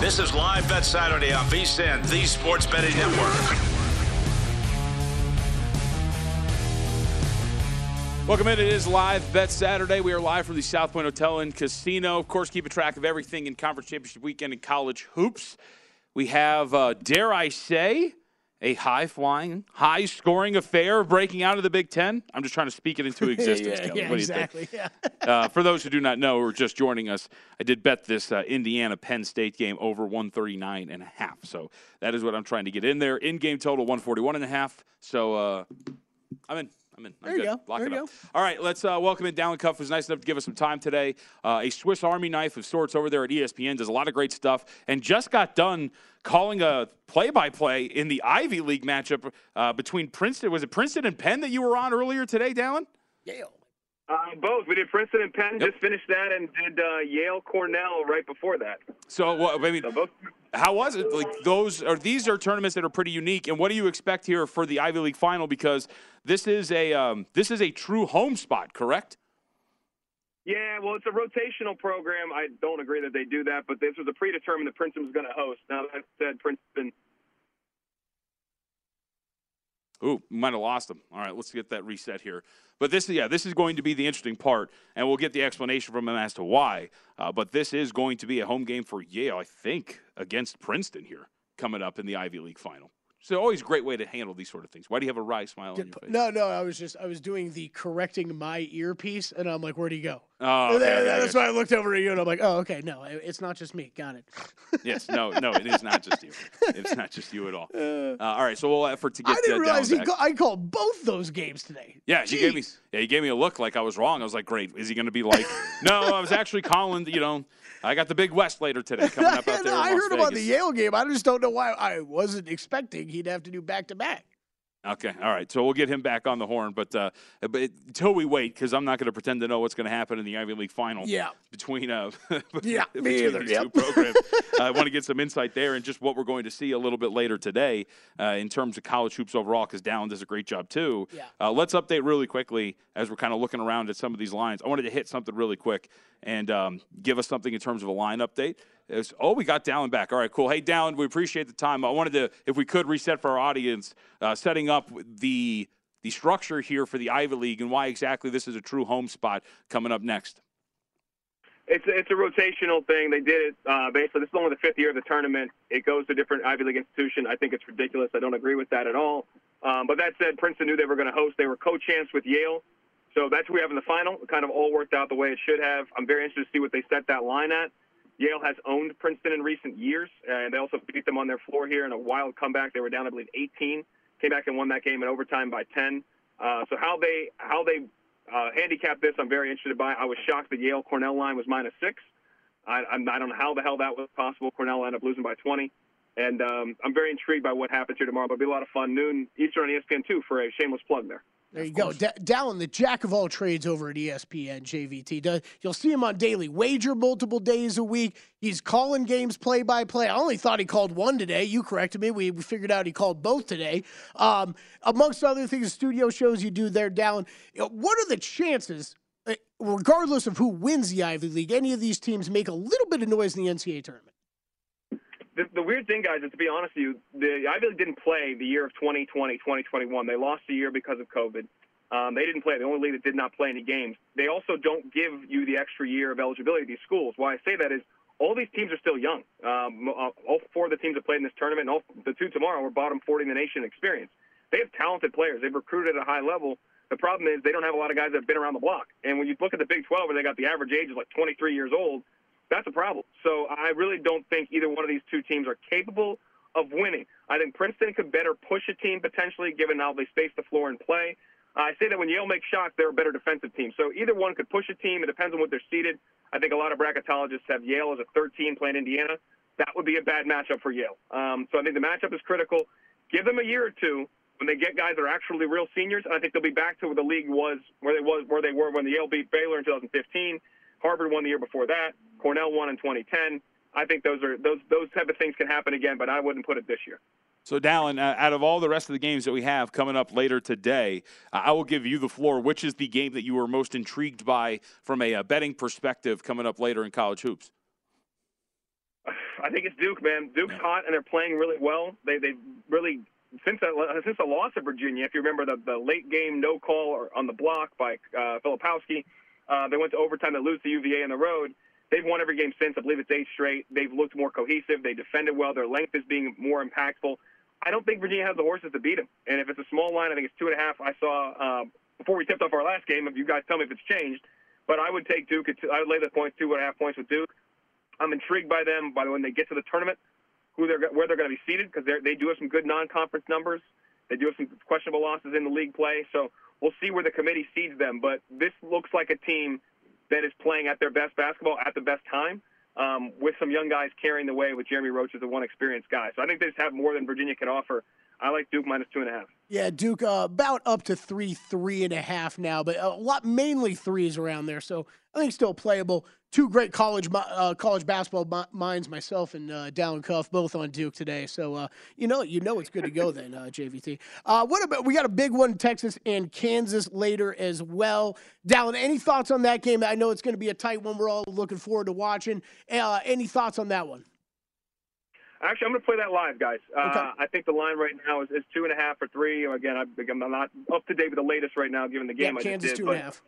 This is Live Bet Saturday on VSIN, the Sports Betting Network. Welcome in. It is Live Bet Saturday. We are live from the South Point Hotel and Casino. Of course, keeping track of everything in Conference Championship Weekend and college hoops. We have, uh, dare I say, a high flying, high scoring affair breaking out of the Big Ten. I'm just trying to speak it into existence. yeah, Kelly. yeah, what do exactly. you think? Yeah. uh, for those who do not know or just joining us, I did bet this uh, Indiana Penn State game over 139 and a half. So that is what I'm trying to get in there. In game total 141 and a half. So uh, I'm in. I'm in. I'm There you good. go. Lock There it you up. go. All right, let's uh, welcome in Dalen Cuff, who's nice enough to give us some time today. Uh, a Swiss Army knife of sorts over there at ESPN, does a lot of great stuff, and just got done calling a play-by-play in the Ivy League matchup uh, between Princeton. Was it Princeton and Penn that you were on earlier today, Dalen? Yale. Uh, both. We did Princeton and Penn. Yep. Just finished that, and did uh, Yale Cornell right before that. So, what, I mean, So both. how was it? Like those are these are tournaments that are pretty unique. And what do you expect here for the Ivy League final? Because this is a um, this is a true home spot, correct? Yeah, well, it's a rotational program. I don't agree that they do that, but this was a predetermined that Princeton was going to host. Now that said, Princeton. Ooh, might have lost them. All right, let's get that reset here. But this, yeah, this is going to be the interesting part, and we'll get the explanation from him as to why. Uh, but this is going to be a home game for Yale, I think, against Princeton here coming up in the Ivy League final. So always a great way to handle these sort of things. Why do you have a wry smile on your face? No, no, I was just I was doing the correcting my earpiece, and I'm like, where'd he go? Oh, okay, then- okay, that's okay. why I looked over at you, and I'm like, oh, okay, no, it's not just me. Got it. Yes, no, no, it is not just you. It's not just you at all. Uh, all right, so we'll effort to get. I didn't uh, realize he back. I called both those games today. Yeah, he gave me. Yeah, he gave me a look like I was wrong. I was like, "Great, is he going to be like?" no, I was actually calling. You know, I got the Big West later today coming up out there. I Las heard about the Yale game. I just don't know why. I wasn't expecting he'd have to do back to back. Okay, all right. So we'll get him back on the horn, but uh, but until we wait, because I'm not going to pretend to know what's going to happen in the Ivy League final. Yeah. Between uh, Yeah, me between either, these yep. two programs, I want to get some insight there and just what we're going to see a little bit later today uh, in terms of college hoops overall. Because Dalen does a great job too. Yeah. Uh, let's update really quickly as we're kind of looking around at some of these lines. I wanted to hit something really quick and um, give us something in terms of a line update. It's- oh, we got Dalen back. All right, cool. Hey, Dalen, we appreciate the time. I wanted to, if we could, reset for our audience, uh, setting up the the structure here for the Ivy League and why exactly this is a true home spot coming up next. It's a, it's a rotational thing. They did it uh, basically. This is only the fifth year of the tournament. It goes to different Ivy League institution. I think it's ridiculous. I don't agree with that at all. Um, but that said, Princeton knew they were going to host. They were co-champs with Yale, so that's who we have in the final. It kind of all worked out the way it should have. I'm very interested to see what they set that line at. Yale has owned Princeton in recent years, and they also beat them on their floor here in a wild comeback. They were down, I believe, 18, came back and won that game in overtime by 10. Uh, so how they how they uh, handicap this, I'm very interested by. I was shocked the Yale Cornell line was minus six. I, I'm, I don't know how the hell that was possible. Cornell ended up losing by 20. And um, I'm very intrigued by what happens here tomorrow. But it'll be a lot of fun. Noon Eastern on ESPN two for a shameless plug there. There you go. D- Dalen, the jack of all trades over at ESPN, JVT. Does, you'll see him on daily wager multiple days a week. He's calling games play by play. I only thought he called one today. You corrected me. We, we figured out he called both today. Um, amongst other things, studio shows you do there, Dalen. You know, what are the chances, eh, regardless of who wins the Ivy League, any of these teams make a little bit of noise in the NCAA tournament? The, the, weird thing, guys, is to be honest with you, the Ivy League didn't play the year of 2020, 2021. They lost the year because of COVID. Um, they didn't play. The only league that did not play any games. They also don't give you the extra year of eligibility these schools. Why I say that is all these teams are still young. Um, uh, all four of the teams that played in this tournament, and all the two tomorrow, were bottom 40 in the nation experience. They have talented players. They've recruited at a high level. The problem is they don't have a lot of guys that have been around the block. And when you look at the Big 12, where they got the average age is like 23 years old, that's a problem. So I really don't think either one of these two teams are capable of winning. I think Princeton could better push a team potentially, given how they space the floor and play. I say that when Yale makes shots, they're a better defensive team. So either one could push a team. It depends on what they're seeded. I think a lot of bracketologists have Yale as a 13 playing Indiana. That would be a bad matchup for Yale. Um, so I think the matchup is critical. Give them a year or two when they get guys that are actually real seniors, and I think they'll be back to where the league was, where they was, where they were when the Yale beat Baylor in 2015. Harvard won the year before that. Cornell won in 2010. I think those are those those type of things can happen again, but I wouldn't put it this year. So, Dalen, uh, out of all the rest of the games that we have coming up later today, uh, I will give you the floor. Which is the game that you were most intrigued by from a, a betting perspective coming up later in college hoops? I think it's Duke, man. Duke's hot and they're playing really well. They they really since that, since the loss of Virginia, if you remember the the late game no call on the block by uh, Filipowski, uh, they went to overtime. to lose to UVA on the road. They've won every game since. I believe it's eight straight. They've looked more cohesive. They defended well. Their length is being more impactful. I don't think Virginia has the horses to beat them. And if it's a small line, I think it's two and a half. I saw um, before we tipped off our last game. If you guys tell me if it's changed, but I would take Duke. At two, I would lay the points two and a half points with Duke. I'm intrigued by them. By when they get to the tournament, who they're where they're going to be seated because they do have some good non-conference numbers. They do have some questionable losses in the league play. So we'll see where the committee seeds them. But this looks like a team that is playing at their best basketball at the best time. Um, with some young guys carrying the way with Jeremy Roach as a one experienced guy. So I think they just have more than Virginia can offer. I like Duke minus two and a half. Yeah, Duke uh, about up to three, three and a half now, but a lot mainly threes around there. So I think still playable two great college uh, college basketball minds, myself and uh, Dalen Cuff, both on Duke today. So uh, you know you know it's good to go then, uh, JVT. Uh, what about we got a big one, Texas and Kansas later as well. Dalen, any thoughts on that game? I know it's going to be a tight one. We're all looking forward to watching. Uh, any thoughts on that one? Actually, I'm going to play that live, guys. Uh, okay. I think the line right now is, is two and a half or three. Again, I, am not up to date with the latest right now, given the game yeah, I Kansas just did. two and a half.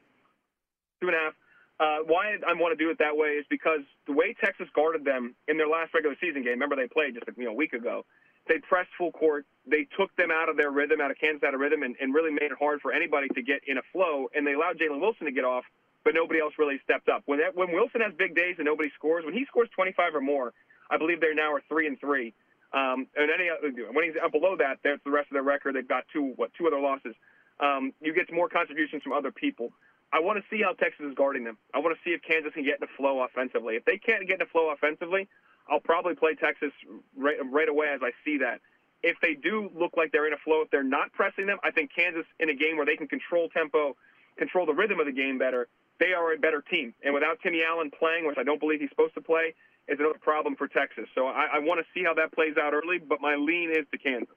Two and a half. Uh, why I want to do it that way is because the way Texas guarded them in their last regular season game, remember they played just you know, a week ago, they pressed full court. They took them out of their rhythm, out of Kansas out of rhythm, and, and really made it hard for anybody to get in a flow. And they allowed Jalen Wilson to get off, but nobody else really stepped up. When that, when Wilson has big days and nobody scores, when he scores 25 or more, I believe they now are three and three. Um, and any when he's below that, that's the rest of their record. They've got two what two other losses. Um, you get more contributions from other people. I want to see how Texas is guarding them. I want to see if Kansas can get the flow offensively. If they can't get the flow offensively, I'll probably play Texas right, right away as I see that. If they do look like they're in a flow, if they're not pressing them, I think Kansas in a game where they can control tempo, control the rhythm of the game better, they are a better team. And without Timmy Allen playing, which I don't believe he's supposed to play, is another problem for Texas. So I, I want to see how that plays out early, but my lean is to Kansas.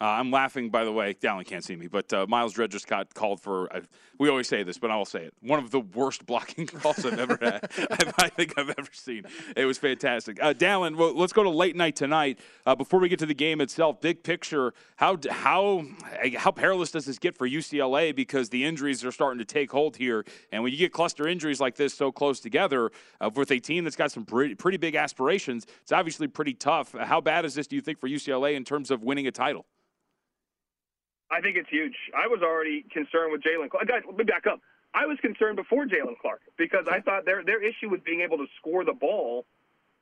Uh, I'm laughing, by the way. Dalen can't see me, but uh, Myles Dread just got called for. Uh, we always say this, but I'll say it. One of the worst blocking calls I've ever had. I think I've ever seen. It was fantastic. Uh, Dalen, well, let's go to late night tonight. Uh, before we get to the game itself, big picture, how how how perilous does this get for UCLA? Because the injuries are starting to take hold here, and when you get cluster injuries like this so close together uh, with a team that's got some pretty, pretty big aspirations, it's obviously pretty tough. How bad is this? Do you think for UCLA in terms of winning a title? I think it's huge. I was already concerned with Jaylen Clark. Guys, let me back up. I was concerned before Jaylen Clark because I thought their their issue with being able to score the ball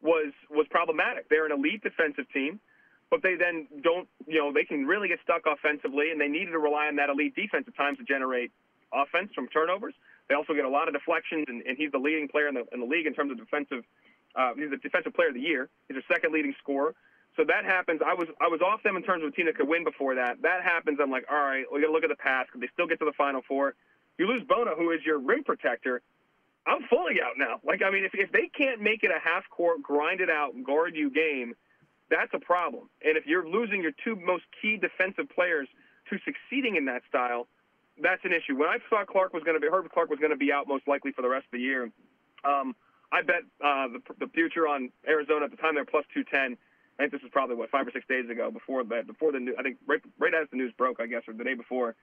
was was problematic. They're an elite defensive team, but they then don't, you know, they can really get stuck offensively, and they needed to rely on that elite defense at times to generate offense from turnovers. They also get a lot of deflections, and, and he's the leading player in the, in the league in terms of defensive. Uh, he's the defensive player of the year. He's their second leading scorer. So that happens. I was I was off them in terms of a team that could win before that. That happens. I'm like, all right, we got to look at the past. Could they still get to the Final Four? You lose Bona, who is your rim protector. I'm fully out now. Like, I mean, if if they can't make it a half court, grind it out, guard you game, that's a problem. And if you're losing your two most key defensive players to succeeding in that style, that's an issue. When I thought Clark was going to be, Herbert Clark was going to be out most likely for the rest of the year. Um, I bet uh, the, the future on Arizona at the time they're plus 210. I think this was probably what five or six days ago before that before the new I think right right as the news broke I guess or the day before.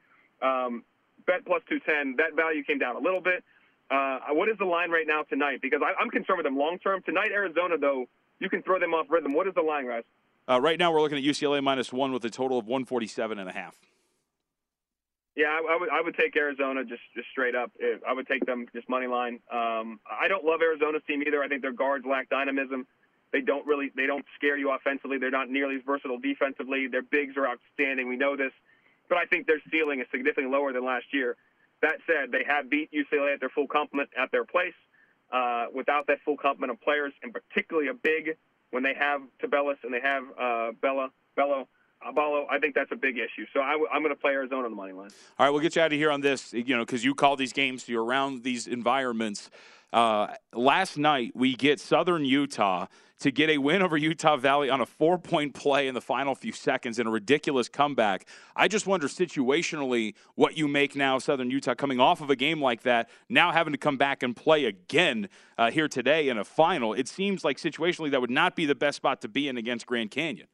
Um, bet plus two ten that value came down a little bit. Uh, what is the line right now tonight? Because I, am concerned with them long term. Tonight Arizona though you can throw them off rhythm. What is the line, guys? Uh, right now we're looking at UCLA minus one with a total of 147 and a half. Yeah, I, I, would I would take Arizona just just straight up. I would take them just money line. Um, I don't love Arizona's team either. I think their guards lack dynamism. They don't really they don't scare you offensively. They're not nearly as versatile defensively. Their bigs are outstanding. We know this, but I think their ceiling is significantly lower than last year. That said, they have beat UCLA at their full complement at their place. Uh, without that full complement of players, and particularly a big when they have Tubelis and they have uh, Bella Bello. Ballo, I think that's a big issue. So i w- I'm going to play Arizona on the money line. All right, we'll get you out of here on this, you know, because you call these games, you're around these environments. Uh, last night, we get Southern Utah to get a win over Utah Valley on a four point play in the final few seconds in a ridiculous comeback. I just wonder situationally what you make now, Southern Utah, coming off of a game like that, now having to come back and play again uh, here today in a final. It seems like situationally that would not be the best spot to be in against Grand Canyon.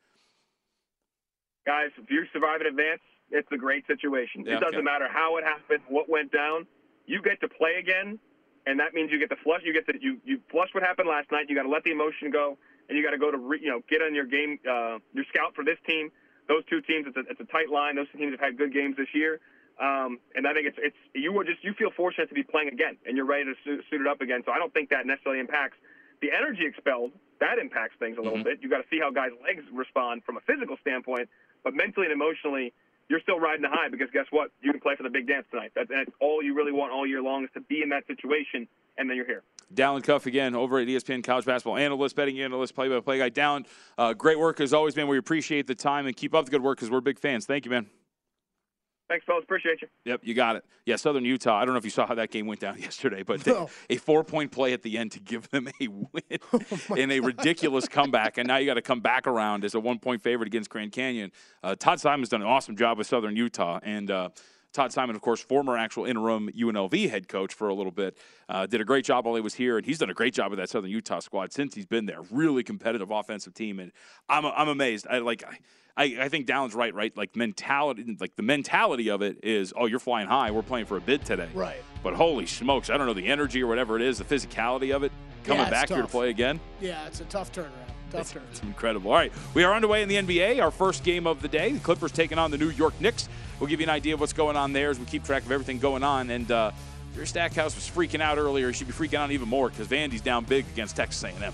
Guys, if you survive and advance, it's a great situation. Yeah, it doesn't okay. matter how it happened, what went down. You get to play again and that means you get the flush. You get the you you flush what happened last night. You got to let the emotion go, and you got to go to re, you know get on your game, uh, your scout for this team. Those two teams, it's a, it's a tight line. Those teams have had good games this year, um, and I think it's it's you were just you feel fortunate to be playing again, and you're ready to suit, suit it up again. So I don't think that necessarily impacts the energy expelled. That impacts things a little mm-hmm. bit. You got to see how guys' legs respond from a physical standpoint, but mentally and emotionally, you're still riding the high because guess what? You can play for the big dance tonight. That's, that's all you really want all year long is to be in that situation, and then you're here. Dalen Cuff again over at ESPN College Basketball Analyst, betting analyst, play-by-play guy. Dalen, uh, great work as always, man. We appreciate the time and keep up the good work because we're big fans. Thank you, man. Thanks, fellas. Appreciate you. Yep, you got it. Yeah, Southern Utah. I don't know if you saw how that game went down yesterday, but no. they, a four point play at the end to give them a win oh in a ridiculous comeback. And now you got to come back around as a one point favorite against Grand Canyon. Uh, Todd Simon's done an awesome job with Southern Utah. And, uh, Todd Simon, of course, former actual interim UNLV head coach for a little bit, uh, did a great job while he was here, and he's done a great job with that Southern Utah squad since he's been there. Really competitive offensive team, and I'm I'm amazed. I like. I, I, I think Dalen's right, right? Like mentality, like the mentality of it is, oh, you're flying high. We're playing for a bid today. Right. But holy smokes, I don't know the energy or whatever it is, the physicality of it, coming yeah, back tough. here to play again. Yeah, it's a tough turnaround. Tough it's. It's incredible. All right, we are underway in the NBA. Our first game of the day. The Clippers taking on the New York Knicks. We'll give you an idea of what's going on there as we keep track of everything going on. And uh, Jerry Stackhouse was freaking out earlier. He should be freaking out even more because Vandy's down big against Texas A&M.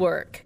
Work.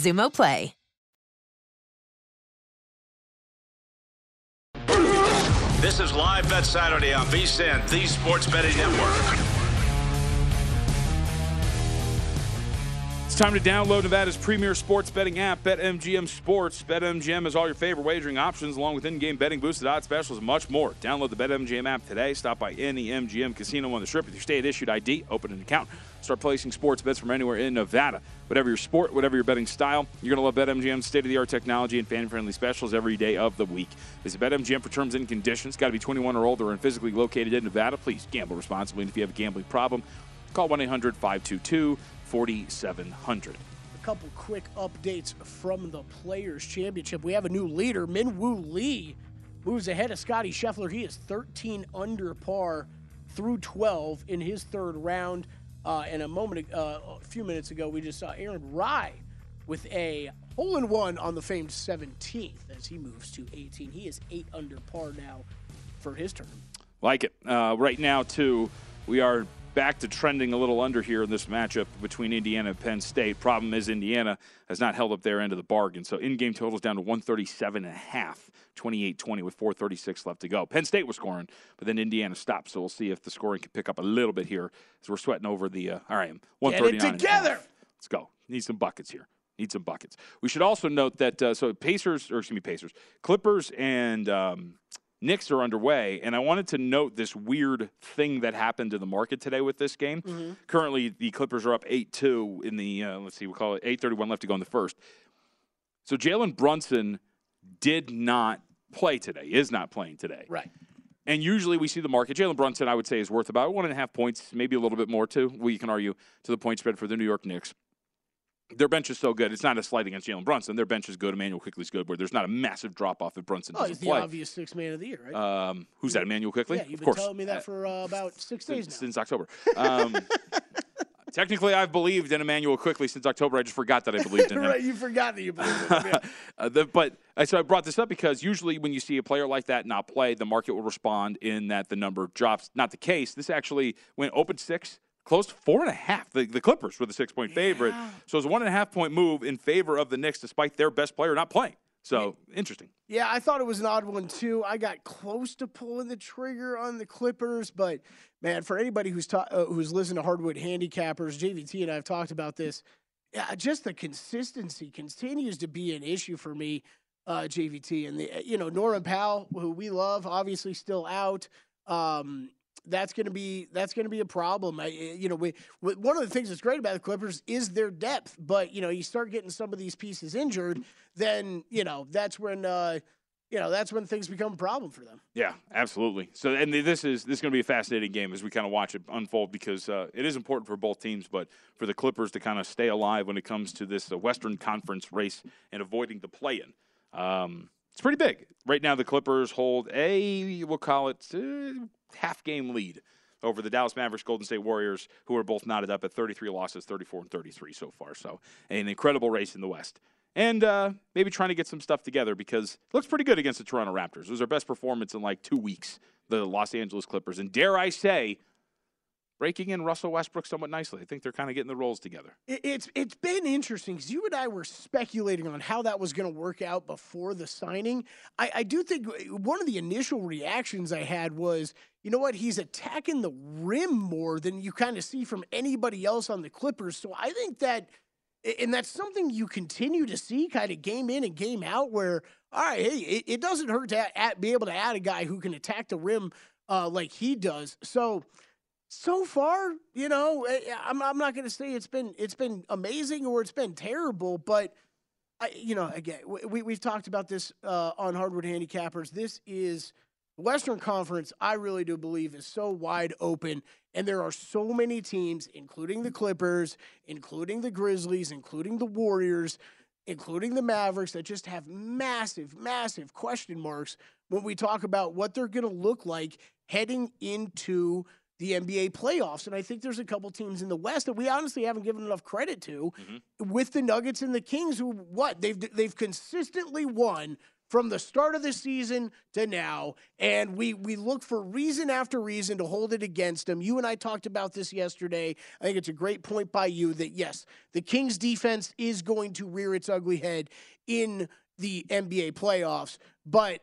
Xumo Play. This is Live Bet Saturday on VSIN, the Sports Betting Network. It's time to download Nevada's premier sports betting app, BetMGM Sports. BetMGM has all your favorite wagering options, along with in-game betting, boosted odds specials, and much more. Download the BetMGM app today. Stop by any MGM casino on the Strip with your state-issued ID. Open an account. Start placing sports bets from anywhere in Nevada. Whatever your sport, whatever your betting style, you're going to love BetMGM's state-of-the-art technology and fan-friendly specials every day of the week. Visit BetMGM for terms and conditions. Got to be 21 or older and physically located in Nevada. Please gamble responsibly. And if you have a gambling problem, call 1-800-522- 4700. A couple quick updates from the Players Championship. We have a new leader, Min Woo Lee, moves ahead of Scottie Scheffler. He is 13 under par through 12 in his third round. Uh, and a moment, uh, a few minutes ago, we just saw Aaron Rai with a hole in one on the famed 17th as he moves to 18. He is eight under par now for his turn. Like it. Uh, right now, too, we are back to trending a little under here in this matchup between Indiana and Penn State. Problem is Indiana has not held up their end of the bargain. So in-game totals down to 137 and a half, 28-20 with 436 left to go. Penn State was scoring, but then Indiana stopped. So we'll see if the scoring can pick up a little bit here as we're sweating over the uh, all right, 139. Get it together. Let's go. Need some buckets here. Need some buckets. We should also note that uh, so Pacers or excuse me Pacers, Clippers and um, Knicks are underway, and I wanted to note this weird thing that happened in the market today with this game. Mm-hmm. Currently, the Clippers are up eight two in the uh, let's see, we call it eight thirty one left to go in the first. So Jalen Brunson did not play today. Is not playing today. Right. And usually we see the market. Jalen Brunson, I would say, is worth about one and a half points, maybe a little bit more too. We can argue to the point spread for the New York Knicks their bench is so good. It's not a slight against Jalen Brunson. Their bench is good. Immanuel Quickley's good. Where there's not a massive drop off if Brunson oh, doesn't he's the play. obvious six man of the year, right? Um, who's that? Immanuel Quickley. Yeah, you've of been course. telling me that for uh, about six days since, since October. Um, technically, I've believed in Immanuel Quickley since October. I just forgot that I believed in him. right, you forgot that you believed in him. Yeah. uh, the, but uh, so I brought this up because usually when you see a player like that not play, the market will respond in that the number drops. Not the case. This actually went open six closed four and a half. The, the Clippers were the six point favorite. Yeah. So it was a one and a half point move in favor of the Knicks despite their best player not playing. So interesting. Yeah, I thought it was an odd one too. I got close to pulling the trigger on the Clippers, but man, for anybody who's ta- uh, who's listened to Hardwood Handicappers, JVT and I have talked about this. Yeah, just the consistency continues to be an issue for me, uh, JVT, and the you know Norman Powell, who we love, obviously still out. Um, that's going to be that's going to be a problem. I, you know, we, one of the things that's great about the Clippers is their depth, but you know, you start getting some of these pieces injured, then you know that's when uh, you know that's when things become a problem for them. Yeah, absolutely. So, and this is this is going to be a fascinating game as we kind of watch it unfold because uh, it is important for both teams, but for the Clippers to kind of stay alive when it comes to this uh, Western Conference race and avoiding the play-in. Um, it's pretty big right now. The Clippers hold a we'll call it uh, half game lead over the Dallas Mavericks Golden State Warriors, who are both knotted up at 33 losses, 34 and 33 so far. So an incredible race in the West. And uh, maybe trying to get some stuff together because it looks pretty good against the Toronto Raptors. It was their best performance in like two weeks, the Los Angeles Clippers. And dare I say, breaking in Russell Westbrook somewhat nicely. I think they're kind of getting the roles together. It's it's been interesting because you and I were speculating on how that was going to work out before the signing. I, I do think one of the initial reactions I had was, you know what, he's attacking the rim more than you kind of see from anybody else on the Clippers. So I think that and that's something you continue to see kind of game in and game out where all right hey it, it doesn't hurt to add, be able to add a guy who can attack the rim uh, like he does so so far you know eh, i'm, I'm not going to say it's been it's been amazing or it's been terrible but I, you know again we, we've talked about this uh, on hardwood handicappers this is Western Conference, I really do believe, is so wide open. And there are so many teams, including the Clippers, including the Grizzlies, including the Warriors, including the Mavericks, that just have massive, massive question marks when we talk about what they're going to look like heading into the NBA playoffs. And I think there's a couple teams in the West that we honestly haven't given enough credit to mm-hmm. with the Nuggets and the Kings who what? They've they've consistently won from the start of the season to now, and we we look for reason after reason to hold it against them. You and I talked about this yesterday. I think it's a great point by you that yes, the Kings defense is going to rear its ugly head in the NBA playoffs, but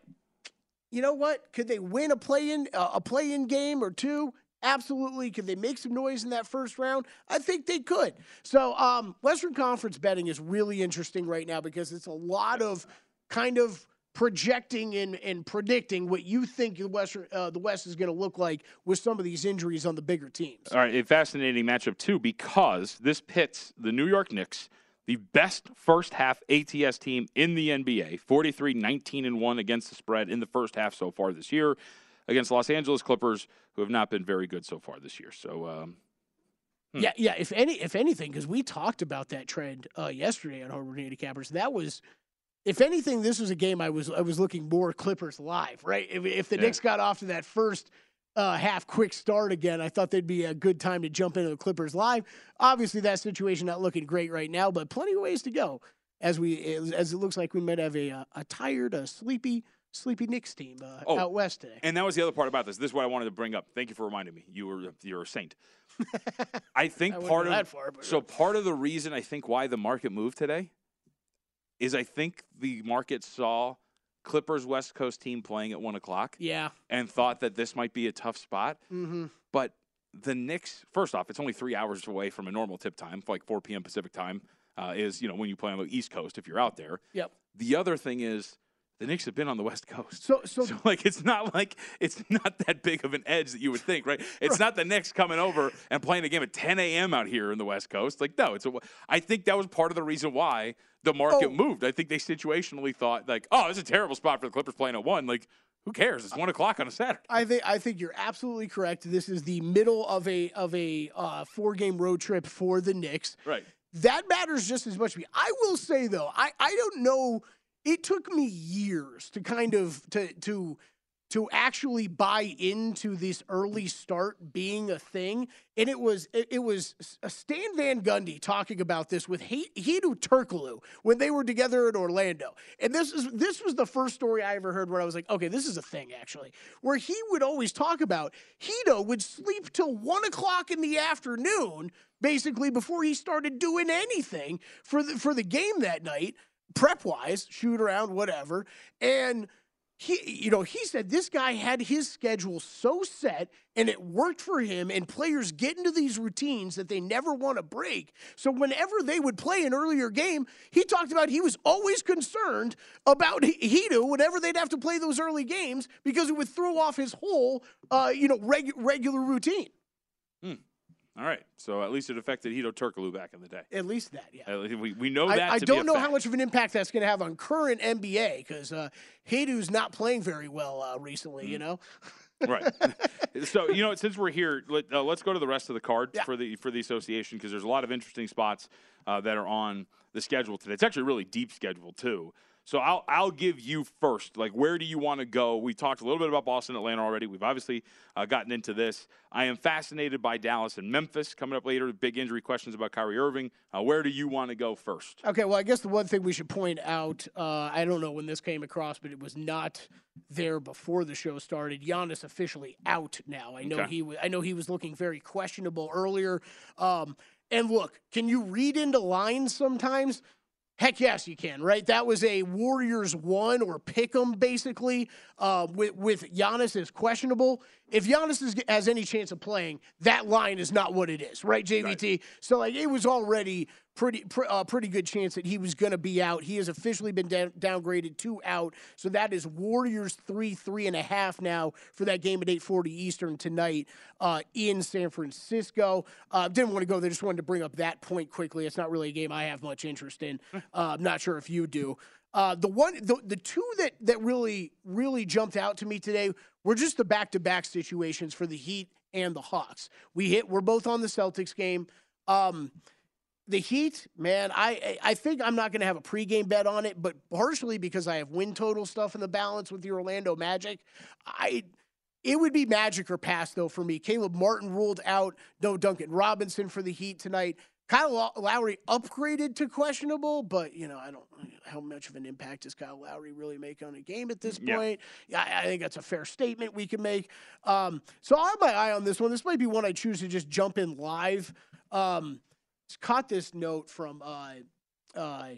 you know what? Could they win a play-in a play-in game or two? Absolutely. Could they make some noise in that first round? I think they could. So, um, Western Conference betting is really interesting right now because it's a lot of kind of projecting and, and predicting what you think the West, uh, the West is going to look like with some of these injuries on the bigger teams. All right, a fascinating matchup, too, because this pits the New York Knicks, the best first half ATS team in the NBA, 43 19 and 1 against the spread in the first half so far this year, against Los Angeles Clippers, who have not been very good so far this year. So, um, Hmm. Yeah, yeah. If any, if anything, because we talked about that trend uh, yesterday on Hardwood Handicappers, that was if anything, this was a game I was I was looking more Clippers live, right? If, if the yeah. Knicks got off to that first uh, half quick start again, I thought they'd be a good time to jump into the Clippers live. Obviously, that situation not looking great right now, but plenty of ways to go as we as it looks like we might have a a, a tired, a sleepy. Sleepy Knicks team uh, oh, out west today, and that was the other part about this. This is what I wanted to bring up. Thank you for reminding me. You were you're a saint. I think I part of far, so part of the reason I think why the market moved today is I think the market saw Clippers West Coast team playing at one o'clock. Yeah. And thought that this might be a tough spot. Mm-hmm. But the Knicks, first off, it's only three hours away from a normal tip time, like 4 p.m. Pacific time, uh, is, you know, when you play on the East Coast if you're out there. Yep. The other thing is the Knicks have been on the West Coast. So, so, so, like, it's not like it's not that big of an edge that you would think, right? It's right. not the Knicks coming over and playing a game at 10 a.m. out here in the West Coast. Like, no, it's a. I think that was part of the reason why the market oh. moved. I think they situationally thought, like, oh, it's a terrible spot for the Clippers playing at one. Like, who cares? It's one o'clock on a Saturday. I think I think you're absolutely correct. This is the middle of a of a uh, four game road trip for the Knicks. Right. That matters just as much to me. I will say though, I I don't know it took me years to kind of to to to actually buy into this early start being a thing. And it was it, was uh, Stan Van Gundy talking about this with Hedo Turkoglu when they were together in Orlando. And this is this was the first story I ever heard where I was like, okay, this is a thing actually. Where he would always talk about Hedo would sleep till one o'clock in the afternoon, basically before he started doing anything for the for the game that night prep wise, shoot around, whatever. And he, you know, he said this guy had his schedule so set and it worked for him. And players get into these routines that they never want to break. So whenever they would play an earlier game, he talked about he was always concerned about Hedo whenever they'd have to play those early games because it would throw off his whole, uh, you know, reg- regular routine. Hmm. All right. So at least it affected Hedo Turkoglu back in the day. At least that, yeah. We, we know that. I, I don't know fact. how much of an impact that's going to have on current NBA because uh, Hedo's not playing very well uh, recently, mm. you know? right. so you know, since we're here, let, uh, go to the rest of the card yeah. for the for the association because there's a lot of interesting spots uh, that are on the schedule today. It's actually a really deep schedule too. So I'll I'll give you first. Like, where do you want to go? We talked a little bit about Boston, Atlanta already. We've obviously uh, gotten into this. I am fascinated by Dallas and Memphis coming up later. Big injury questions about Kyrie Irving. Uh, where do you want to go first? Okay, well, I guess the one thing we should point out. Uh, I don't know when this came across, but it was not there before the show started. Giannis officially out now. I know okay. he was. I know he was looking very questionable earlier. Um, and look, can you read into lines sometimes? Heck yes, you can, right? That was a Warriors one or pick 'em basically. Uh, with with Giannis is questionable. If Giannis is, has any chance of playing, that line is not what it is, right, JVT? Right. So like it was already pretty pr- uh, pretty good chance that he was going to be out. He has officially been down- downgraded to out. So that is Warriors three three and a half now for that game at eight forty Eastern tonight uh, in San Francisco. Uh, didn't want to go there. Just wanted to bring up that point quickly. It's not really a game I have much interest in. Uh, I'm not sure if you do. Uh, the one, the, the two that that really really jumped out to me today were just the back to back situations for the Heat and the Hawks. We hit. We're both on the Celtics game. Um, the Heat, man, I I think I'm not going to have a pregame bet on it, but partially because I have win total stuff in the balance with the Orlando Magic. I it would be Magic or pass though for me. Caleb Martin ruled out. No Duncan Robinson for the Heat tonight. Kyle Lowry upgraded to questionable, but you know I don't how much of an impact does Kyle Lowry really make on a game at this point. Yeah, I, I think that's a fair statement we can make. Um, so I have my eye on this one. This might be one I choose to just jump in live. Um, caught this note from uh, uh,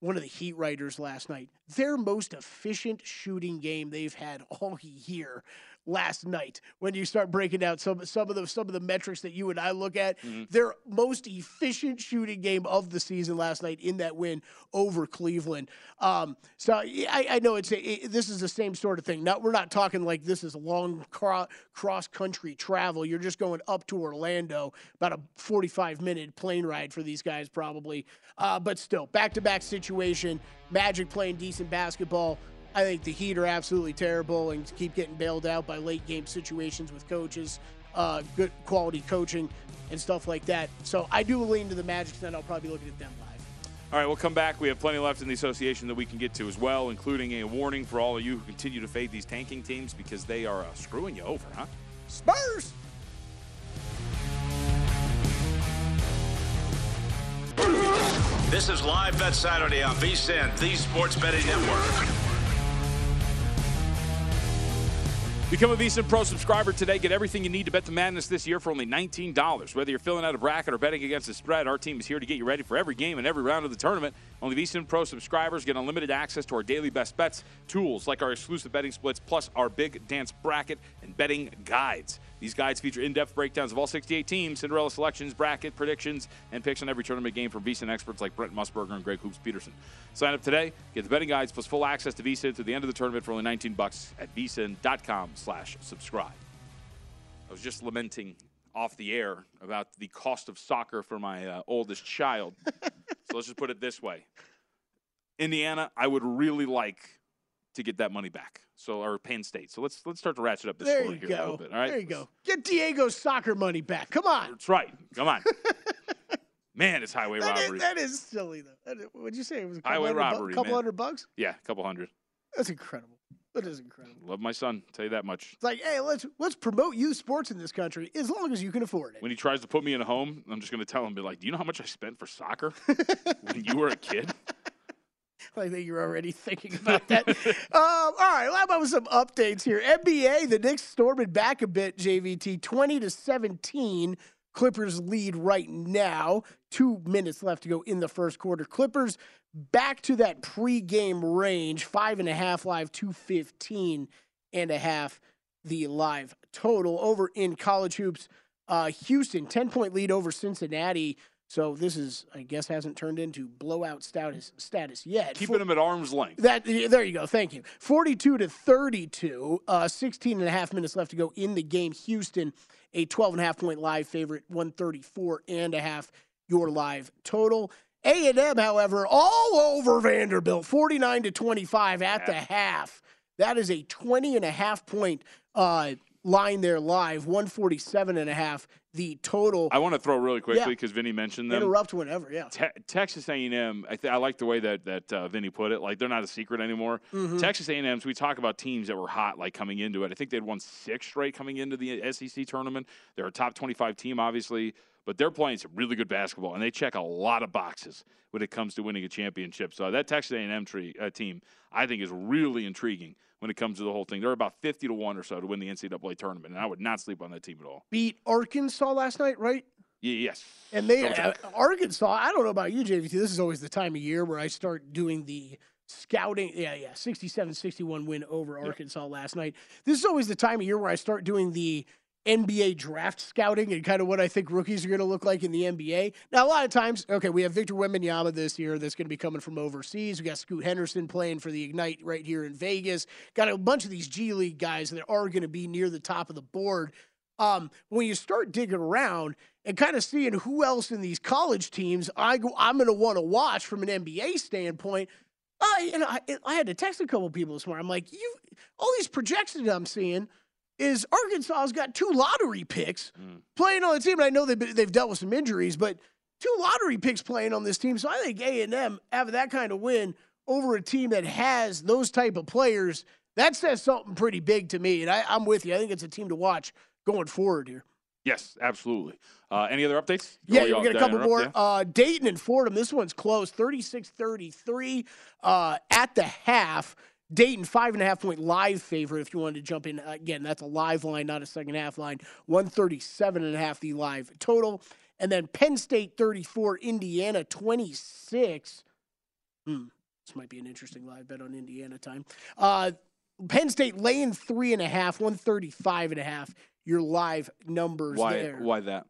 one of the Heat writers last night. Their most efficient shooting game they've had all year last night. When you start breaking down some some of the some of the metrics that you and I look at, their most efficient shooting game of the season last night in that win over Cleveland. Um, so I, I know it's a, it, this is the same sort of thing. Not we're not talking like this is long cro- cross country travel. You're just going up to Orlando, about a 45 minute plane ride for these guys probably. Uh, but still, back to back situation. Magic playing decent basketball. I think the Heat are absolutely terrible and keep getting bailed out by late game situations with coaches, uh, good quality coaching, and stuff like that. So I do lean to the Magic, and I'll probably be looking at them live. All right, we'll come back. We have plenty left in the association that we can get to as well, including a warning for all of you who continue to fade these tanking teams because they are uh, screwing you over, huh? Spurs! This is Live Bet Saturday on VSIN, the Sports Betting Network. Become a VSiN Pro subscriber today. Get everything you need to bet the madness this year for only $19. Whether you're filling out a bracket or betting against the spread, our team is here to get you ready for every game and every round of the tournament. Only VSiN Pro subscribers get unlimited access to our daily best bets, tools like our exclusive betting splits, plus our big dance bracket and betting guides. These guides feature in-depth breakdowns of all 68 teams, Cinderella selections, bracket predictions, and picks on every tournament game from VSiN experts like Brent Musburger and Greg Hoops Peterson. Sign up today, get the betting guides plus full access to VSiN through the end of the tournament for only 19 bucks at vsin.com slash subscribe. I was just lamenting off the air about the cost of soccer for my uh, oldest child. so let's just put it this way. Indiana, I would really like to get that money back. So or Penn State. So let's let's start to ratchet up this There story here a little bit. All right. There you go. Get Diego's soccer money back. Come on. That's right. Come on. Man, it's highway That is, robbery. that is silly, though. Is- what'd you say? It was a couple, Highway hundred, bu- couple man. hundred bucks? Yeah, a couple hundred. That's incredible. That is incredible. Love my son. Tell you that much. It's like, hey, let's let's promote youth sports in this country as long as you can afford it. When he tries to put me in a home, I'm just going to tell him, be like, "Do you know how much I spent for soccer when you were a kid?" I think you're already thinking about that. um, all right, how about some updates here? NBA, the Knicks storming back a bit, JVT, 20 to 17. Clippers lead right now. Two minutes left to go in the first quarter. Clippers back to that pregame range, five and a half live, 215 and a half the live total. Over in college hoops, uh, Houston, 10 point lead over Cincinnati. So this is, I guess, hasn't turned into blowout status status yet. Keeping them at arm's length. That there you go. Thank you. 42 to 32. Uh, 16 and a half minutes left to go in the game. Houston, a 12 and a half point live favorite. 134 and a half your live total. A&M, however, all over Vanderbilt. 49 to 25 at the half. That is a 20 and a half point uh, line there live. 147 and a half the total. I want to throw really quickly Yeah. because Vinny mentioned them. Interrupt whenever, yeah. Te- Texas A&M, I, th- I like the way that that uh, Vinny put it. Like they're not a secret anymore. Mhm. Texas A&M's. We talk about teams that were hot, like coming into it. I think they'd won six straight coming into the SEC tournament. They're a top twenty-five team, obviously, but they're playing some really good basketball, and they check a lot of boxes when it comes to winning a championship. So that Texas A&M tree, uh, team, I think, is really intriguing when it comes to the whole thing. They're about fifty to one or so to win the NCAA tournament, and I would not sleep on that team at all. Beat Arkansas last night, right? Y- yes. And they, uh, Arkansas, I don't know about you, JVT. This is always the time of year where I start doing the scouting. Yeah, yeah, 67 61 win over Arkansas last night. This is always the time of year where I start doing the NBA draft scouting and kind of what I think rookies are going to look like in the NBA. Now, a lot of times, okay, we have Victor Wembanyama this year that's going to be coming from overseas. We got Scoot Henderson playing for the Ignite right here in Vegas. Got a bunch of these G League guys that are going to be near the top of the board. Um, when you start digging around and kind of seeing who else in these college teams I go, I'm going to want to watch from an NBA standpoint. I, and I, I had to text a couple people this morning. I'm like, you, all these projections I'm seeing – is Arkansas's got two lottery picks mm. playing on the team. And I know they've, they've dealt with some injuries, but two lottery picks playing on this team. So I think A&M having that kind of win over a team that has those type of players, that says something pretty big to me. And I, I'm with you. I think it's a team to watch going forward here. Yes, absolutely. Uh, any other updates? Yeah, we get a couple more. Yeah. Uh, Dayton and Fordham. This one's close, 36-33 uh, at the half. Dayton, five and a half point live favorite if you wanted to jump in. Again, that's a live line, not a second half line. 137 and a half the live total. And then Penn State 34, Indiana 26. Hmm, this might be an interesting live bet on Indiana time. Uh, Penn State laying three and a half, 135 and a half. Your live numbers why, there. Why that?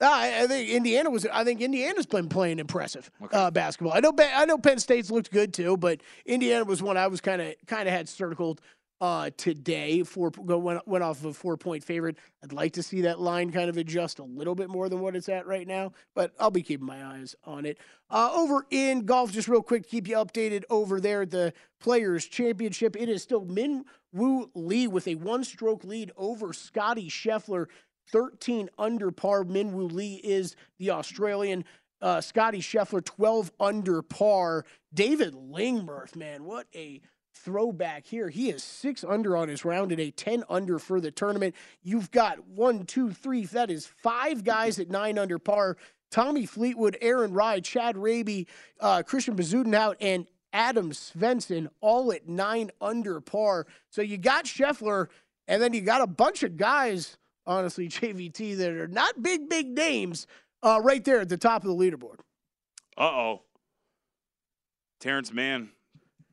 I, I, think Indiana was. I think Indiana's been playing impressive okay. uh, basketball. I know. I know Penn State's looked good too, but Indiana was one I was kind of kind of had circled uh, today. Four went went off of a four point favorite. I'd like to see that line kind of adjust a little bit more than what it's at right now, but I'll be keeping my eyes on it. Uh, over in golf, just real quick, keep you updated over there at the Players Championship. It is still Min Woo Lee with a one stroke lead over Scottie Scheffler 13 under par. Min Woo Lee is the Australian. Uh, Scottie Scheffler, 12 under par. David Lingmerth, man, what a throwback here. He is six under on his round today, 10 under for the tournament. You've got one, two, three, that is five guys at nine under par. Tommy Fleetwood, Aaron Rai, Chad Ramey, uh, Christian Bezuidenhout, and Adam Svensson all at nine under par. So you got Scheffler, and then you got a bunch of guys honestly, JVT that are not big, big names uh, right there at the top of the leaderboard. Uh oh. Terance Mann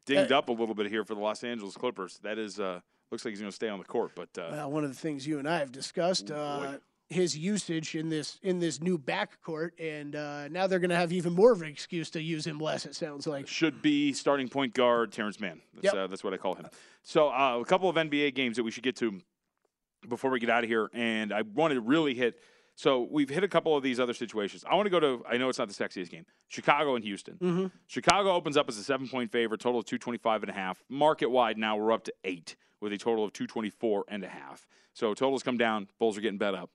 dinged uh, up a little bit here for the Los Angeles Clippers. That is, uh, looks like he's going to stay on the court. But uh, well, one of the things you and I have discussed. Uh, his usage in this in this new backcourt, and uh, now they're going to have even more of an excuse to use him less. It sounds like should be starting point guard Terance Mann. That's, yep. that's what I call him. So uh, a couple of NBA games that we should get to before we get out of here, and I wanted to really hit. So we've hit a couple of these other situations. I want to go to. I know it's not the sexiest game. Chicago and Houston. Mm-hmm. Chicago opens up as a seven point favorite, total of two twenty five and a half. Market wide now we're up to eight with a total of two twenty four and a half. So totals come down. Bulls are getting bet up.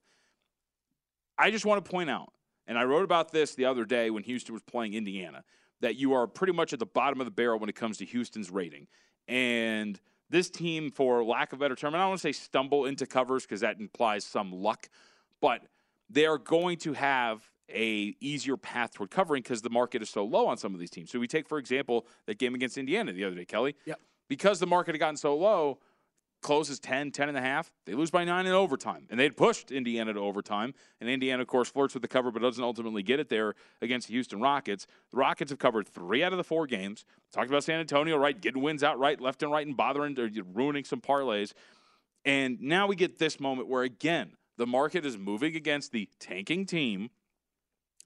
I just want to point out, and I wrote about this the other day when Houston was playing Indiana, that you are pretty much at the bottom of the barrel when it comes to Houston's rating. And this team, for lack of a better term, and I don't want to say stumble into covers because that implies some luck, but they are going to have a easier path toward covering because the market is so low on some of these teams. So we take, for example, that game against Indiana the other day, Kelly. Yep. Because the market had gotten so low, closes 10, 10 and a half. They lose by nine in overtime. And they'd pushed Indiana to overtime. And Indiana, of course, flirts with the cover, but doesn't ultimately get it there against the Houston Rockets. The Rockets have covered three out of the four games. Talked about San Antonio, right? Getting wins out right, left and right, and bothering or ruining some parlays. And now we get this moment where, again, the market is moving against the tanking team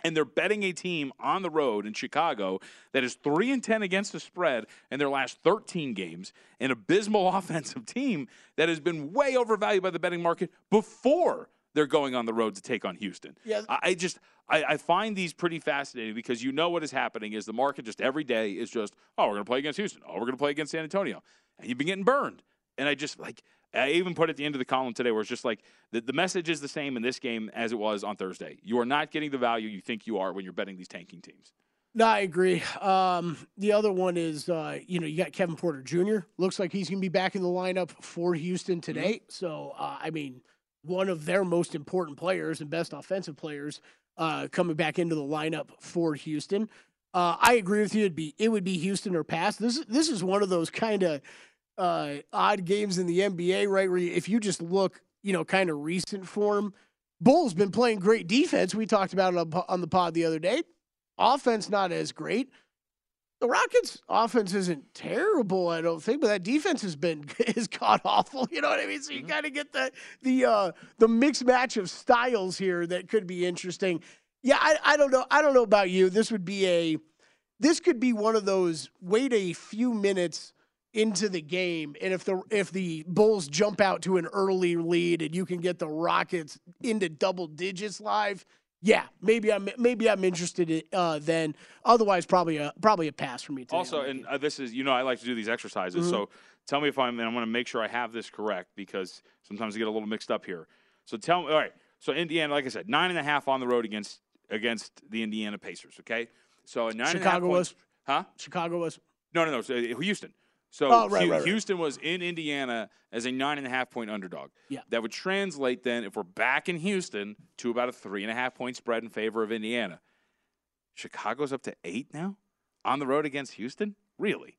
and they're betting a team on the road in Chicago that is 3 and 10 against the spread in their last 13 games, an abysmal offensive team that has been way overvalued by the betting market before they're going on the road to take on Houston. Yeah. I just I, I find these pretty fascinating because you know what is happening is the market just every day is just, oh, we're gonna play against Houston. Oh, we're gonna play against San Antonio. And you've been getting burned. And I just like I even put at the end of the column today where it's just like the, the message is the same in this game as it was on Thursday. You are not getting the value you think you are when you're betting these tanking teams. No, I agree. Um, the other one is, uh, you know, you got Kevin Porter Jr. Looks like he's going to be back in the lineup for Houston today. Mm-hmm. So, uh, I mean, one of their most important players and best offensive players uh, coming back into the lineup for Houston. Uh, I agree with you. It'd be it would be Houston or pass. This this is one of those kind of uh, odd games in the NBA, right? Where if you just look, you know, kind of recent form, Bulls been playing great defense. We talked about it on the pod the other day. Offense not as great. the Rockets' offense isn't terrible, I don't think, but that defense has been is god awful. You know what I mean? So you kind of get the the uh, the mixed match of styles here that could be interesting. Yeah, I, I don't know. I don't know about you. This would be a this could be one of those wait a few minutes into the game and if the if the Bulls jump out to an early lead and you can get the Rockets into double digits live, yeah, maybe I'm maybe I'm interested in, uh, then. Otherwise, probably a probably a pass for me. Today. Also, and uh, this is you know I like to do these exercises, Mhm. so tell me if I'm and I'm going to make sure I have this correct because sometimes I get a little mixed up here. So tell me, all right. So Indiana, like I said, nine and a half on the road against against the Indiana Pacers. Okay, so a nine and a half Chicago points- was, huh? Chicago was. No, no, no. So uh, Houston. So Oh, right, Hu- right, right. Houston was in Indiana as a nine and a half point underdog. Yeah. That would translate then, if we're back in Houston, to about a three and a half point spread in favor of Indiana. Chicago's up to eight now on the road against Houston. Really?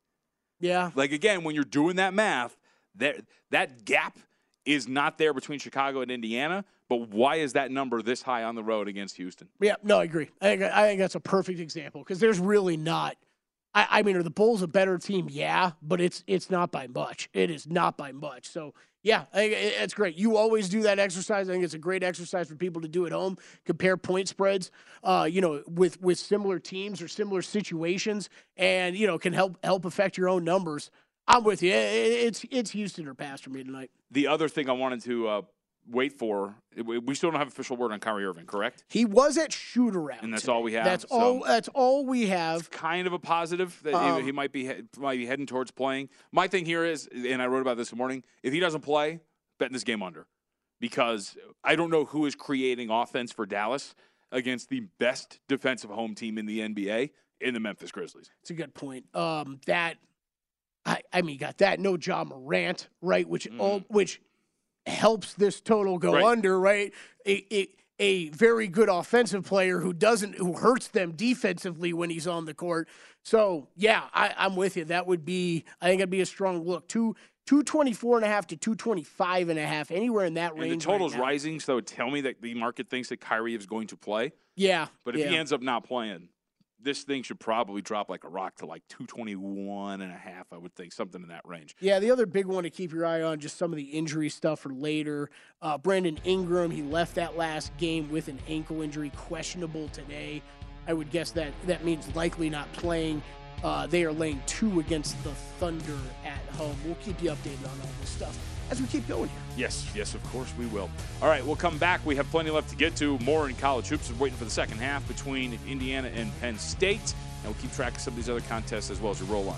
Yeah. Like again, when you're doing that math, that that gap is not there between Chicago and Indiana. But why is that number this high on the road against Houston? Yeah, no, I agree. I think, I think that's a perfect example because there's really not. I, I mean, are the Bulls a better team? Yeah, but it's it's not by much. It is not by much. So yeah, it's great. You always do that exercise. I think it's a great exercise for people to do at home. Compare point spreads, uh, you know, with with similar teams or similar situations, and you know can help help affect your own numbers. I'm with you. It- it- It's it's Houston or pass for me tonight. The other thing I wanted to uh, wait for, we still don't have official word on Kyrie Irving, correct? He was at shoot around, And that's all we have. That's so all. That's all we have. Kind of a positive that he- Um, he might be might be heading towards playing. My thing here is, and I wrote about this morning. If he doesn't play, betting this game under, because I don't know who is creating offense for Dallas against the best defensive home team in the NBA in the Memphis Grizzlies. It's a good point. Um, that I, I mean, you got that. No Ja Morant, right? Which all, which helps this total go. Right. under, right? A, a a very good offensive player who doesn't who hurts them defensively when he's on the court. So yeah, I, I'm with you. That would be I think it'd be a strong look. Two. 224 and a half to 225 and a half, anywhere in that And range. the total's right rising, so it would tell me that the market thinks that Kyrie is going to play. Yeah. But if yeah. he ends up not playing, this thing should probably drop like a rock to like 221 and a half, I would think, something in that range. Yeah, the other big one to keep your eye on, just some of the injury stuff for later. Uh, Brandon Ingram, he left that last game with an ankle injury, questionable today. I would guess that that means likely not playing. Uh, they are laying two against the Thunder at home. We'll keep you updated on all this stuff as we keep going here. Yes, yes, of course we will. All right, we'll come back. We have plenty left to get to. More in college hoops. We're waiting for the second half between Indiana and Penn State. And we'll keep track of some of these other contests as well as we roll on.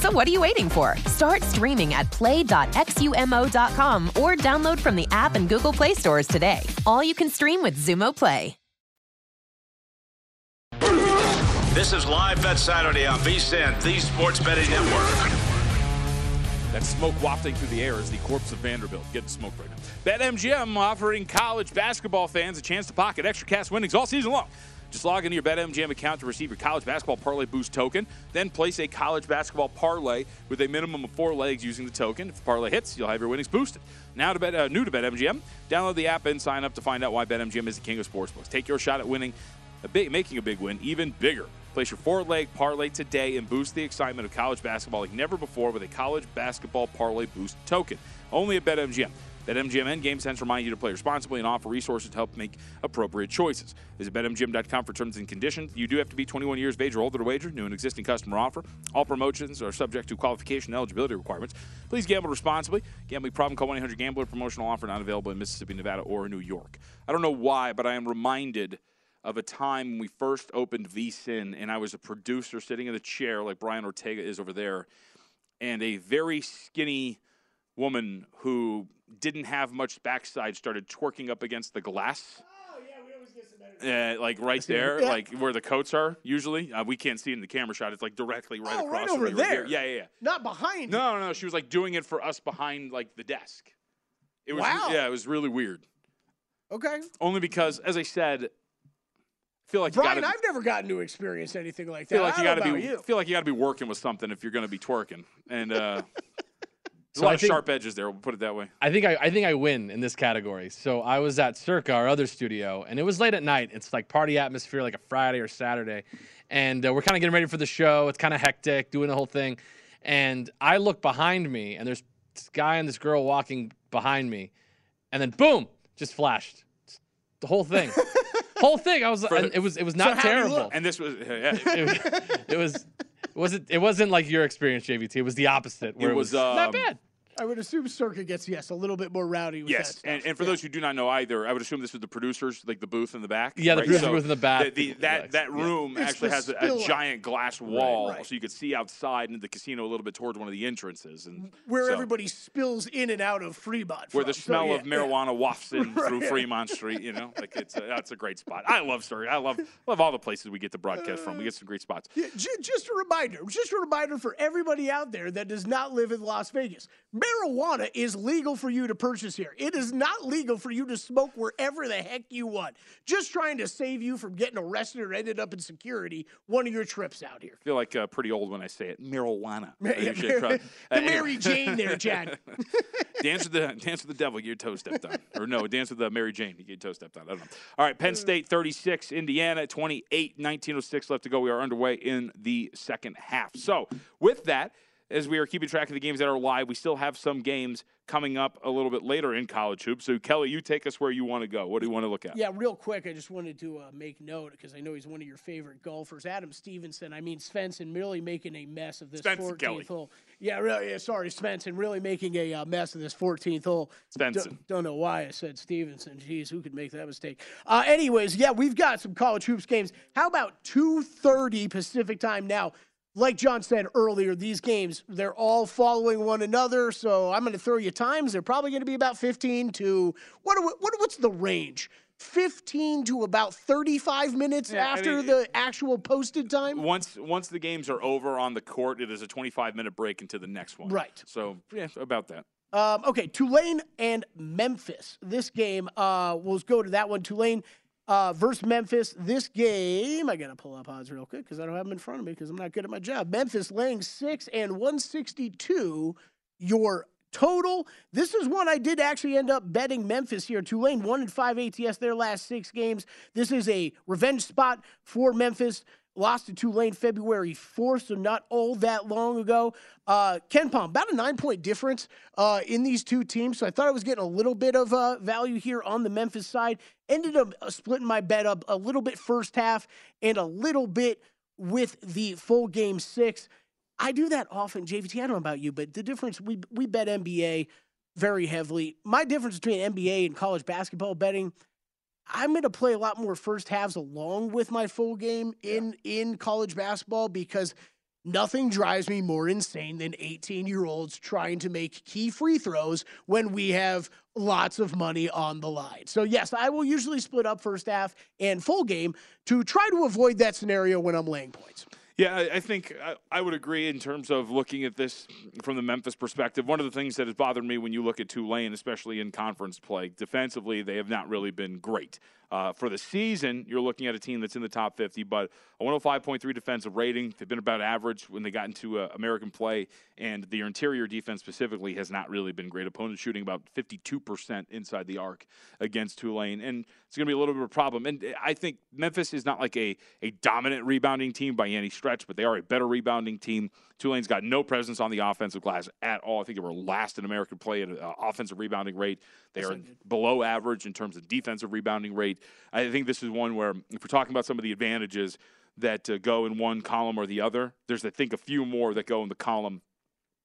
So what are you waiting for? Start streaming at play.xumo.com or download from the app and Google Play stores today. All you can stream with Xumo Play. This is Live Bet Saturday on VSIN, the Sports Betting Network. That smoke wafting through the air is the corpse of Vanderbilt. Getting smoked right now. BetMGM offering college basketball fans a chance to pocket extra cash winnings all season long. Just log into your BetMGM account to receive your college basketball parlay boost token. Then place a college basketball parlay with a minimum of four legs using the token. If the parlay hits, you'll have your winnings boosted. Now to bet, uh, new to BetMGM, download the app and sign up to find out why BetMGM is the king of sportsbooks. Take your shot at winning, a big, making a big win even bigger. Place your four-leg parlay today and boost the excitement of college basketball like never before with a college basketball parlay boost token. Only at BetMGM. BetMGM and GameSense remind you to play responsibly and offer resources to help make appropriate choices. Visit BetMGM.com for terms and conditions. You do have to be 21 years of age or older to wager. New and existing customer offer. All promotions are subject to qualification and eligibility requirements. Please gamble responsibly. Gambling problem, call 1-800-GAMBLER. Promotional offer not available in Mississippi, Nevada, or New York. I don't know why, but I am reminded of a time when we first opened VSIN, and I was a producer sitting in a chair like Brian Ortega is over there, and a very skinny woman who didn't have much backside started twerking up against the glass. Oh, yeah, we always get some energy. Uh, like right there, Yeah. like where the coats are usually. Uh, we can't see it in the camera shot. It's like directly right Oh, across right from over there. here. Yeah, yeah, yeah. Not behind. No, no, no. She was like doing it for us behind like the desk. It was Wow. yeah, it was really weird. Okay. Only because, as I said, feel like Brian, you gotta, I've never gotten to experience anything like that. feel like I you got to be you. feel like you got to be working with something if you're going to be twerking. And uh, So a lot I of think- sharp edges there. We'll put it that way. I think I, I think I win in this category. So I was at Circa, our other studio, and it was late at night. It's like party atmosphere, like a Friday or Saturday, and uh, we're kind of getting ready for the show. It's kind of hectic, doing the whole thing, and I look behind me, and there's this guy and this girl walking behind me, and then boom, just flashed the whole thing, whole thing. I was, the- and it was, it was not how'd terrible. And this was yeah, it, it was, it wasn't, it wasn't like your experience, JVT. It was the opposite. Where It it was, was, not um, bad. I would assume Circa gets yes a little bit more rowdy with Yes, that. and, and for those who do not know either, I would assume this was the producers, like the booth in the back. Yeah, the right? producer So booth in the back. The, the, that that room It's actually has a, a giant glass wall, right. so you could see outside into the casino a little bit towards one of the entrances, and where so- everybody spills in and out of Fremont. where the from. So, smell yeah, of marijuana wafts in through Fremont Street. You know, like it's a, that's a great spot. I love Circa. I love love all the places we get to broadcast from. We get some great spots. Yeah, ju- just a reminder, just a reminder for everybody out there that does not live in Las Vegas. Marijuana is legal for you to purchase here. It is not legal for you to smoke wherever the heck you want. Just trying to save you from getting arrested or ended up in security one of your trips out here. I feel like uh, pretty old when I say it. Marijuana. Yeah, try- the uh. Mary Jane there, Chad. dance with the dance with the devil, get your toe stepped on. Or no, dance with the Mary Jane, you get your toe stepped on. I don't know. All right, Penn State 36, Indiana 28, 1906 left to go. We are underway in the second half. So with that, as we are keeping track of the games that are live, we still have some games coming up a little bit later in college hoops. So Kelly, you take us where you want to go. What do you want to look at? Yeah, real quick, I just wanted to uh, make note because I know he's one of your favorite golfers, Adam Stevenson. I mean, Svensson really making a mess of this Svensson, 14th Kelly. hole. Yeah, really. Yeah, sorry, Svensson really making a uh, mess of this 14th hole. Svensson. Don't, don't know why I said Stevenson. Jeez, who could make that mistake? Uh, anyways, yeah, we've got some college hoops games. How about 2:30 Pacific time now? Like John said earlier, these games, they're all following one another. So I'm going to throw you times. They're probably going to be about 15 to what, we- what what's the range? 15 to about 35 minutes Yeah, I after mean, the actual posted time. Once once the games are over on the court, it is a 25 minute break into the next one. Right. So yeah, about that. Um, okay, Tulane and Memphis. This game, uh, we'll go to that one. Tulane uh, versus Memphis. This game, I gotta pull up odds real quick because I don't have them in front of me because I'm not good at my job. Memphis laying six and 162. Your total. This is one I did actually end up betting Memphis here. Tulane one and five ATS their last six games. This is a revenge spot for Memphis. Lost to Tulane February 4th, so not all that long ago. Uh, Palm, about a nine point difference uh, in these two teams. So I thought I was getting a little bit of uh, value here on the Memphis side. Ended up uh, splitting my bet up a little bit first half and a little bit with the full game six. I do that often, JVT. I don't know about you, but the difference we we bet NBA very heavily. My difference between NBA and college basketball betting I'm going to play a lot more first halves along with my full game in yeah. in college basketball because nothing drives me more insane than 18 year olds trying to make key free throws when we have lots of money on the line. So yes, I will usually split up first half and full game to try to avoid that scenario when I'm laying points. Yeah, I think uh, I would agree in terms of looking at this from the Memphis perspective. One of the things that has bothered me when you look at Tulane, especially in conference play, defensively, they have not really been great. Uh, for the season, you're looking at a team that's in the top 50, but a 105.3 defensive rating. They've been about average when they got into uh, American play, and their interior defense specifically has not really been great. Opponents shooting about 52% inside the arc against Tulane, and it's going to be a little bit of a problem. And I think Memphis is not like a, a dominant rebounding team by any stretch, but they are a better rebounding team. Tulane's got no presence on the offensive glass at all. I think they were last in American play at uh, offensive rebounding rate. They That's are below average in terms of defensive rebounding rate. I think this is one where, if we're talking about some of the advantages that uh, go in one column or the other, there's, I think, a few more that go in the column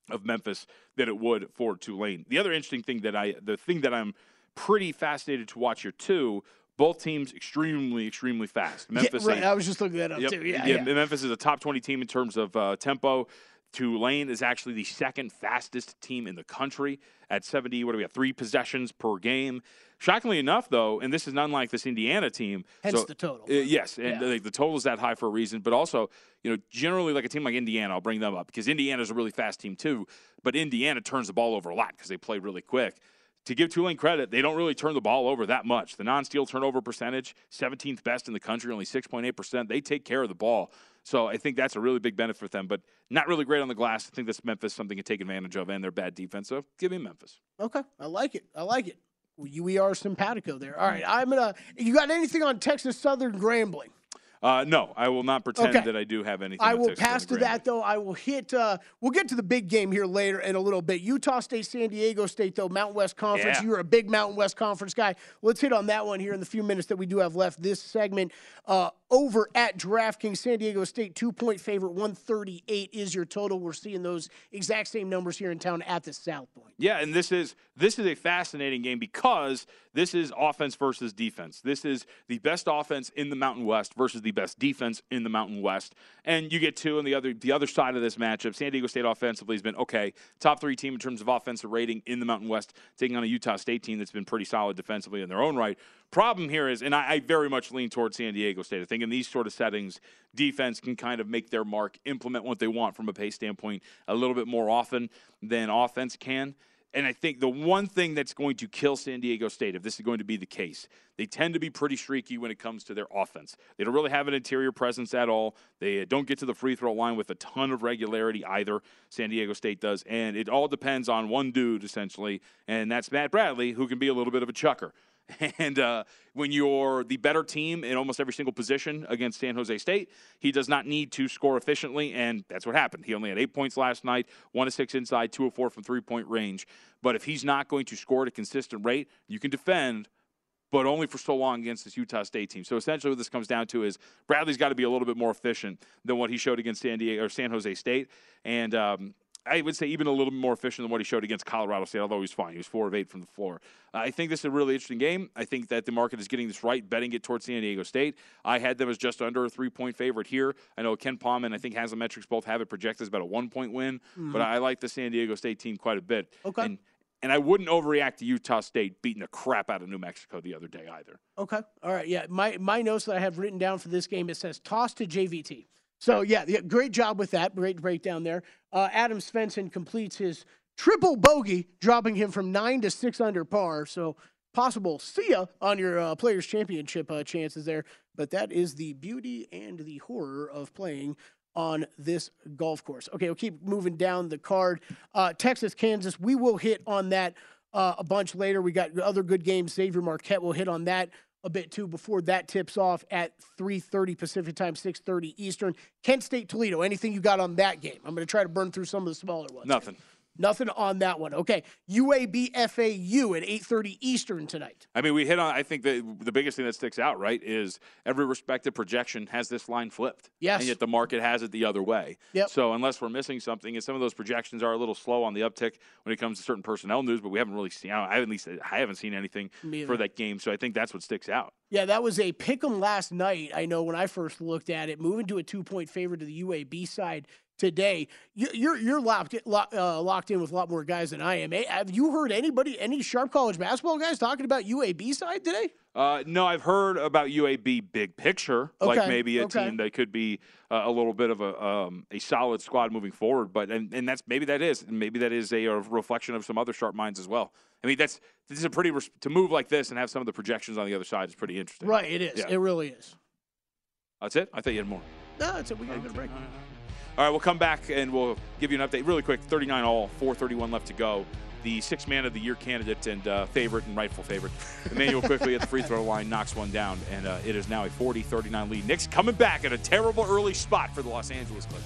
of Memphis than it would for Tulane. The other interesting thing that I, the thing that I'm pretty fascinated to watch here too both teams extremely, extremely fast. Memphis, yeah, right. I was just looking that up yep, too. Yeah, yeah, yeah, Memphis is a top 20 team in terms of uh, tempo. Tulane is actually the second fastest team in the country at 70. What do we have? Three possessions per game. Shockingly enough, though, and this is not unlike this Indiana team. Hence so, the total. Uh, yes, and yeah. the, the total is that high for a reason. But also, you know, generally like a team like Indiana, I'll bring them up because Indiana is a really fast team too. But Indiana turns the ball over a lot because they play really quick to give Tulane credit, they don't really turn the ball over that much. The non steal turnover percentage, 17th best in the country, only 6.8%. They take care of the ball. So I think that's a really big benefit for them, but not really great on the glass. I think this Memphis something to take advantage of and their bad defense. So give me Memphis. Okay. I like it. I like it. We are simpatico there. All right. I'm going to. You got anything on Texas Southern Grambling? Uh, no, I will not pretend okay. that I do have anything. I will pass to that though. I will hit. Uh, we'll get to the big game here later in a little bit. Utah State, San Diego State, though Mountain West Conference. Yeah. You're a big Mountain West Conference guy. Let's hit on that one here in the few minutes that we do have left. This segment uh, over at DraftKings, San Diego State two point favorite, 138 is your total. We're seeing those exact same numbers here in town at the South Point. Yeah, and this is this is a fascinating game because this is offense versus defense. This is the best offense in the Mountain West versus the best defense in the Mountain West. And you get two on the other the other side of this matchup. San Diego State offensively has been okay, top three team in terms of offensive rating in the Mountain West, taking on a Utah State team that's been pretty solid defensively in their own right. Problem here is, and I, I very much lean towards San Diego State. I think in these sort of settings, defense can kind of make their mark, implement what they want from a pace standpoint a little bit more often than offense can. And I think the one thing that's going to kill San Diego State, if this is going to be the case, they tend to be pretty streaky when it comes to their offense. They don't really have an interior presence at all. They don't get to the free throw line with a ton of regularity either. San Diego State does. And it all depends on one dude, essentially, and that's Matt Bradley, who can be a little bit of a chucker. And uh, when you're the better team in almost every single position against San Jose State, he does not need to score efficiently, and that's what happened. He only had eight points last night, one to six inside, two of four from three point range. But if he's not going to score at a consistent rate, you can defend. But only for so long against this Utah State team. So essentially, what this comes down to is Bradley's got to be a little bit more efficient than what he showed against San Diego or San Jose State. And um, I would say even a little bit more efficient than what he showed against Colorado State, although he was fine. He was four of eight from the floor. I think this is a really interesting game. I think that the market is getting this right, betting it towards San Diego State. I had them as just under a three point favorite here. I know KenPom and I think Haslametrics both have it projected as about a one point win, mm-hmm. but I like the San Diego State team quite a bit. Okay. And, and I wouldn't overreact to Utah State beating the crap out of New Mexico the other day either. Okay. All right. Yeah. My my notes that I have written down for this game it says toss to JVT. So yeah, yeah, great job with that. Great breakdown there. Uh, Adam Svensson completes his triple bogey, dropping him from nine to six under par. So possible see ya on your uh, Players Championship uh, chances there. But that is the beauty and the horror of playing on this golf course. Okay, we'll keep moving down the card. Uh, Texas, Kansas, we will hit on that uh, a bunch later. We got other good games. Xavier Marquette will hit on that a bit too before that tips off at 3:30 Pacific time, 6:30 Eastern. Kent State Toledo. Anything you got on that game? I'm going to try to burn through some of the smaller ones. Nothing. Nothing on that one. Okay. UAB FAU at 8:30 Eastern tonight. I mean, we hit on. I think that the biggest thing that sticks out, right, is every respective projection has this line flipped. Yes. And yet the market has it the other way. Yep. So unless we're missing something, and some of those projections are a little slow on the uptick when it comes to certain personnel news, but we haven't really seen. I at least I haven't seen anything for that game. So I think that's what sticks out. Yeah, that was a pick 'em last night. I know when I first looked at it, moving to a two point favorite to the UAB side today. You- You're you're locked uh, locked in with a lot more guys than I am. Eh, Have you heard anybody, any sharp college basketball guys talking about UAB side today? Uh, no, I've heard about UAB big picture, like maybe a okay. team that could be uh, a little bit of a um, a solid squad moving forward. But and, and that's maybe that is maybe that is a, uh reflection of some other sharp minds as well. I mean, that's this is a pretty res- to move like this and have some of the projections on the other side is pretty interesting. Right, it is. Yeah. It really is. That's it. I thought you had more. No, that's it. We got to go to break. All right, we'll come back and we'll give you an update really quick. 39 all, 431 left to go. The six man of the year candidate and uh, favorite and rightful favorite, Immanuel Quickley at the free throw line knocks one down, and uh, it is now a 40 39 lead. Knicks coming back at a terrible early spot for the Los Angeles Clippers.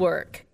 work.